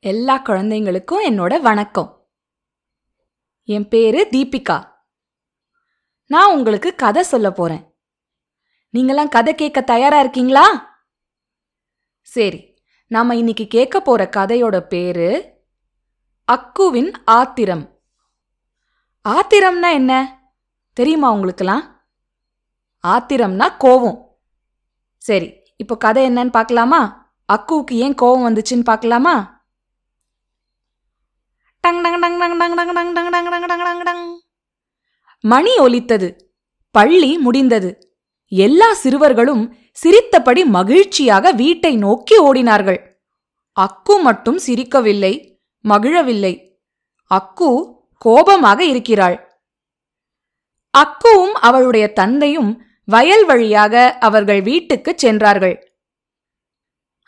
எல்லா குழந்தைங்களுக்கும் என்னோட வணக்கம். என் பேரு தீபிகா. நான் உங்களுக்கு கதை சொல்ல போறேன். நீங்களாம் கதை கேட்க தயாரா இருக்கீங்களா? சரி நாம இன்னைக்கு கேட்க போற கதையோட பேரு அக்குவின் ஆத்திரம். ஆத்திரம்னா என்ன? தெரியுமா உங்களுக்குலாம் ஆத்திரம்னா கோவம். சரி இப்போ கதை என்னன்னு பார்க்கலாமா? அக்குவுக்கு ஏன் கோவம் வந்துச்சுன்னு பார்க்கலாமா? டங் டங் டங் டங் டங் டங் டங் டங் டங் டங் டங் டங் மணி ஒலித்தது பள்ளி முடிந்தது எல்லா சிறுவர்களும் சிரித்தபடி மகிழ்ச்சியாக வீட்டை நோக்கி ஓடினார்கள் அக்கு மட்டும் சிரிக்கவில்லை மகிழவில்லை அக்கு கோபமாக இருக்கிறாள் அக்குவும் அவளுடைய தந்தையும் வயல் வழியாக அவர்கள் வீட்டுக்குச் சென்றார்கள்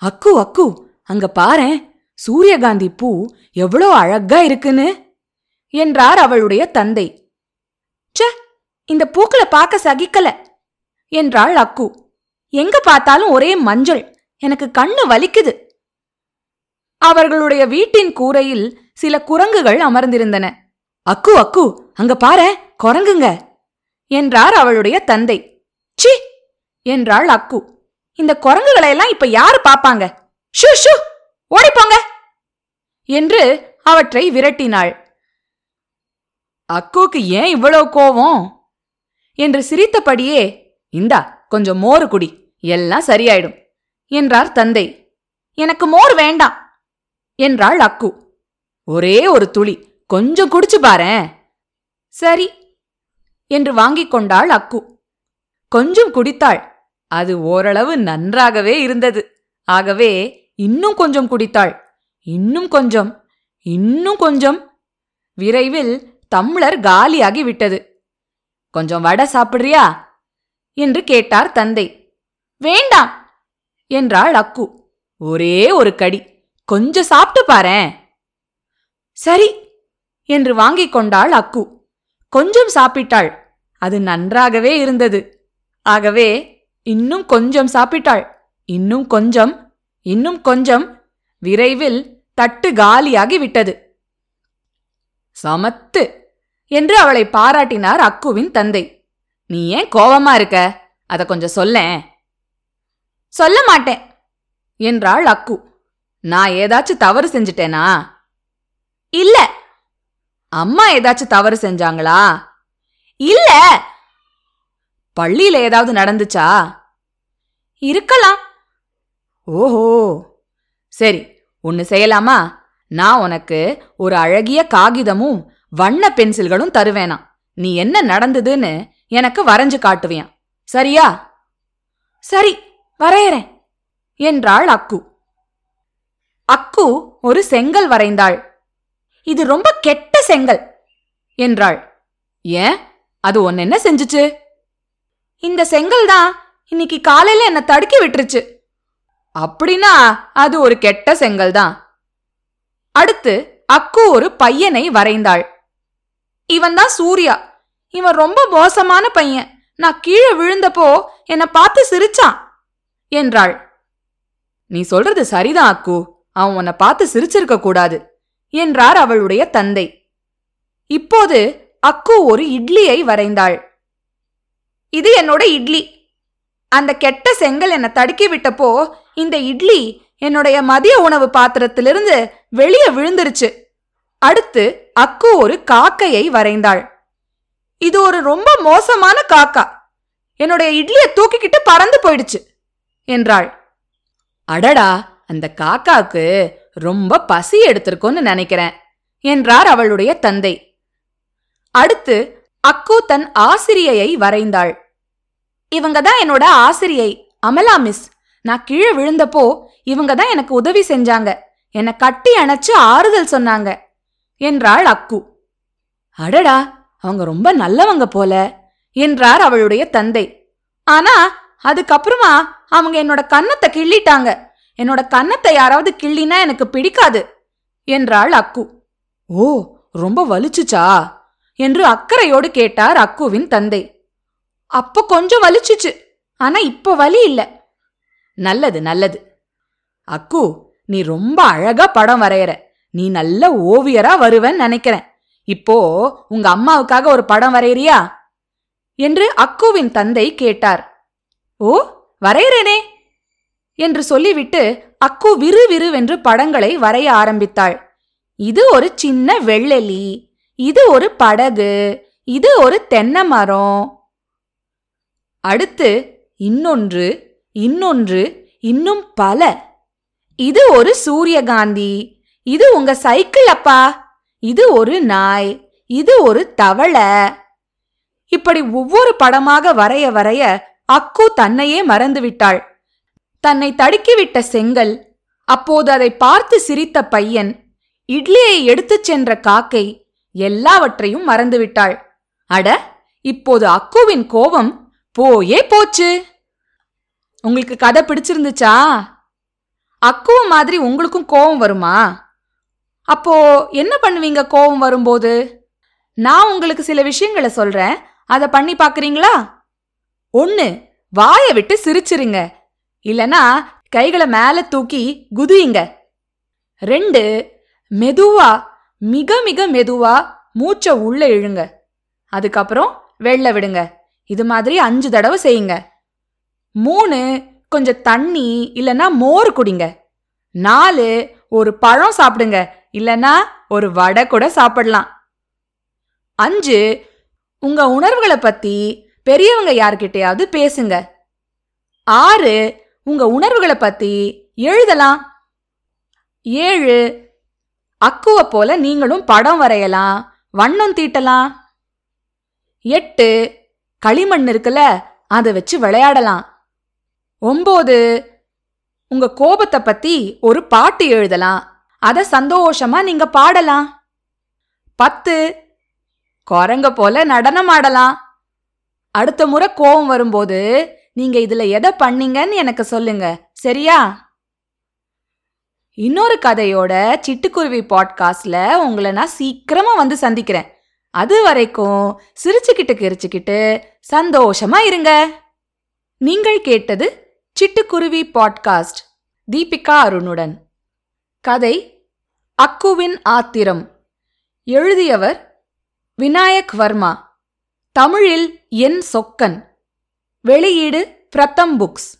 அக்கு அக்கு அங்க பாரேன் சூரியகாந்தி பூ எவ்வளோ அழகா இருக்குன்னு? என்றார் அவளுடைய தந்தை. ச்சே இந்த பூக்களை பார்க்க சகிக்கல என்றாள் அக்கு. எங்க பார்த்தாலும் ஒரே மஞ்சள் எனக்கு கண்ணு வலிக்குது. அவர்களுடைய வீட்டின் கூரையில் சில குரங்குகள் அமர்ந்திருந்தன. அக்கு அக்கு அங்க பாரேன் குரங்குங்க என்றார் அவளுடைய தந்தை. சி என்றாள் அக்கு. இந்த குரங்குகளை எல்லாம் இப்ப யாரு பாப்பாங்க ஷூ ஷூ ஓடிப்போங்க! என்று அவற்றை விரட்டினாள். அக்கூக்கு ஏன் இவ்வளவு கோவம்? என்று சிரித்தபடியே இந்தா கொஞ்சம் மோரு குடி எல்லாம் சரியாயிடும் என்றார் தந்தை. எனக்கு மோர் வேண்டாம் என்றாள் அக்கு. ஒரே ஒரு துளி கொஞ்சம் குடிச்சு பாரு சரி என்று வாங்கிக் கொண்டாள் அக்கு. கொஞ்சம் குடித்தாள் அது ஓரளவு நன்றாகவே இருந்தது. ஆகவே இன்னும் கொஞ்சம் குடித்தாள். இன்னும் கொஞ்சம். இன்னும் கொஞ்சம். விரைவில் தம்ளர் காலியாகி விட்டது. கொஞ்சம் வடை சாப்பிடுறியா? என்று கேட்டார் தந்தை. வேண்டாம் என்றாள் அக்கு. ஒரே ஒரு கடி. கொஞ்சம் சாப்பிட்டு பாரேன். சரி என்று வாங்கிக் கொண்டாள் அக்கு. கொஞ்சம் சாப்பிட்டாள். அது நன்றாகவே இருந்தது. ஆகவே இன்னும் கொஞ்சம் சாப்பிட்டாள். இன்னும் கொஞ்சம் இன்னும் கொஞ்சம் விரைவில் தட்டு காலியாகி விட்டது சமத்து என்று அவளை பாராட்டினார் அக்குவின் தந்தை. நீ ஏன் கோவமா இருக்க? அத கொஞ்சம் சொல்லேன் சொல்ல மாட்டேன் என்றாள் அக்கு. நான் ஏதாச்சும் தவறு செஞ்சிட்டேனா? இல்ல. அம்மா ஏதாச்சும் தவறு செஞ்சாங்களா? இல்ல. பள்ளியில ஏதாவது நடந்துச்சா? இருக்கலாம். ஓஹோ. சரி ஒன்னு செய்யலாமா? நான் உனக்கு ஒரு அழகிய காகிதமும் வண்ண பென்சில்களும் தருவேனா. நீ என்ன நடந்ததுன்னு எனக்கு வரைஞ்சு காட்டுவியான் சரியா? சரி வரையறேன் என்றாள் அக்கு. அக்கு ஒரு செங்கல் வரைந்தாள். இது ரொம்ப கெட்ட செங்கல் என்றாள். ஏன்? அது ஒன்னு என்ன செஞ்சுச்சு? இந்த செங்கல் தான் இன்னைக்கு காலையில என்ன தடுக்கி விட்டுருச்சு. அப்படின்னா அது ஒரு கெட்ட செங்கல் தான் அடுத்து அக்கு ஒரு பையனை வரைந்தாள். இவன் தான் சூர்யா. இவன் ரொம்ப மோசமான பையன். நான் கீழே விழுந்தப்போ என்னை பார்த்து சிரிச்சான் என்றாள். நீ சொல்றது சரிதான் அக்கு. அவன் உன்னை பார்த்து சிரிச்சிருக்க கூடாது என்றார் அவளுடைய தந்தை. இப்போது அக்கு ஒரு இட்லியை வரைந்தாள். இது என்னோட இட்லி. அந்த கெட்ட செங்கல் என்னை தடுக்கி விட்டப்போ இந்த இட்லி என்னுடைய மதிய உணவு பாத்திரத்திலிருந்து வெளியே விழுந்துருச்சு. அடுத்து அக்கு ஒரு காக்கையை வரைந்தாள். இது ஒரு ரொம்ப மோசமான காக்கா. என்னுடைய இட்லியை தூக்கிக்கிட்டு பறந்து போயிடுச்சு என்றாள். அடடா அந்த காக்காக்கு ரொம்ப பசி எடுத்திருக்கோன்னு நினைக்கிறேன் என்றார் அவளுடைய தந்தை. அடுத்து அக்கு தன் ஆசிரியையை வரைந்தாள். இவங்க தான் என்னோட ஆசிரியை அமலா மிஸ். நான் கீழே விழுந்தப்போ இவங்க தான் எனக்கு உதவி செஞ்சாங்க. என்னை கட்டி அணைச்சு ஆறுதல் சொன்னாங்க. என்றாள் அக்கு. அடடா அவங்க ரொம்ப நல்லவங்க போல என்றார் அவளுடைய தந்தை. ஆனா அதுக்கப்புறமா அவங்க என்னோட கன்னத்தை கிள்ளிட்டாங்க. என்னோட கன்னத்தை யாராவது கிள்ளினா எனக்கு பிடிக்காது என்றாள் அக்கு. ஓ ரொம்ப வலிச்சுச்சா என்று அக்கறையோடு கேட்டார் அக்குவின் தந்தை. அப்ப கொஞ்சம் வலிச்சுச்சு ஆனா இப்ப வலி இல்லை. நல்லது நல்லது. அக்கு நீ ரொம்ப அழகா படம் வரையற. நீ நல்ல ஓவியரா வருவேன்னு நினைக்கிறேன். இப்போ உங்க அம்மாவுக்காக ஒரு படம் வரையறியா? என்று அக்குவின் தந்தை கேட்டார். ஓ வரையறேனே! என்று சொல்லிவிட்டு அக்கு விறுவிறுவென்று படங்களை வரைய ஆரம்பித்தாள். இது ஒரு சின்ன வெள்ளெலி இது ஒரு படகு இது ஒரு தென்னை மரம். அடுத்து இன்னொன்று இன்னொன்று இன்னும் பல. இது ஒரு சூரியகாந்தி. இது உங்க சைக்கிள் அப்பா. இது ஒரு நாய். இது ஒரு தவளை. இப்படி ஒவ்வொரு படமாக வரைய வரைய அக்கு தன்னையே மறந்துவிட்டாள் தன்னை தடுக்கிவிட்ட செங்கல் அப்போது அதை பார்த்து சிரித்த பையன் இட்லியை எடுத்துச் சென்ற காக்கை எல்லாவற்றையும் மறந்துவிட்டாள் அட இப்போது அக்குவின் கோபம் போயே போச்சு. உங்களுக்கு கதை பிடிச்சிருந்துச்சா? அக்குவ மாதிரி உங்களுக்கும் கோபம் வருமா? அப்போ என்ன பண்ணுவீங்க கோபம் வரும்போது? நான் உங்களுக்கு சில விஷயங்களை சொல்றேன். அதை பண்ணி பாக்குறீங்களா ஒன்று வாயை விட்டு சிரிச்சிருங்க. இல்லனா கைகளை மேல தூக்கி குதியுங்க. ரெண்டு மெதுவா மிக மிக மெதுவா மூச்சை உள்ள இழுங்க. அதுக்கப்புறம் வெளில விடுங்க. இது மாதிரி அஞ்சு தடவை செய்யுங்க. மூணு கொஞ்சம் தண்ணி இல்லைன்னா மோர் குடிங்க. நாலு ஒரு பழம் சாப்பிடுங்க. இல்லைன்னா ஒரு வடை கூட சாப்பிடலாம். அஞ்சு உங்க உணர்வுகளை பத்தி பெரியவங்க யார்கிட்டயாவது பேசுங்க. ஆறு உங்க உணர்வுகளை பத்தி எழுதலாம். ஏழு அக்குவை போல நீங்களும் படம் வரையலாம் வண்ணம் தீட்டலாம். எட்டு களிமண் இருக்குல்ல அதை வச்சு விளையாடலாம். ஒம்போது உங்க கோபத்தை பத்தி ஒரு பாட்டு எழுதலாம். அத சந்தோஷமா நீங்க பாடலாம். பத்து குரங்க போல நடனம் ஆடலாம். அடுத்த முறை கோபம் வரும்போது நீங்க இதுல எதை பண்ணீங்கன்னு எனக்கு சொல்லுங்க. சரியா? இன்னொரு கதையோட சிட்டுக்குருவி பாட்காஸ்ட்ல உங்களை நான் சீக்கிரமா வந்து சந்திக்கிறேன். அது வரைக்கும் சிரிச்சுக்கிட்டு கிரிச்சுக்கிட்டு சந்தோஷமா இருங்க. நீங்கள் கேட்டது சிட்டுக்குருவி பாட்காஸ்ட் தீபிகா அருணுடன். கதை அக்குவின் ஆத்திரம். எழுதியவர் விநாயக் வர்மா. தமிழில் என் சொக்கன். வெளியீடு பிரதம் புக்ஸ்.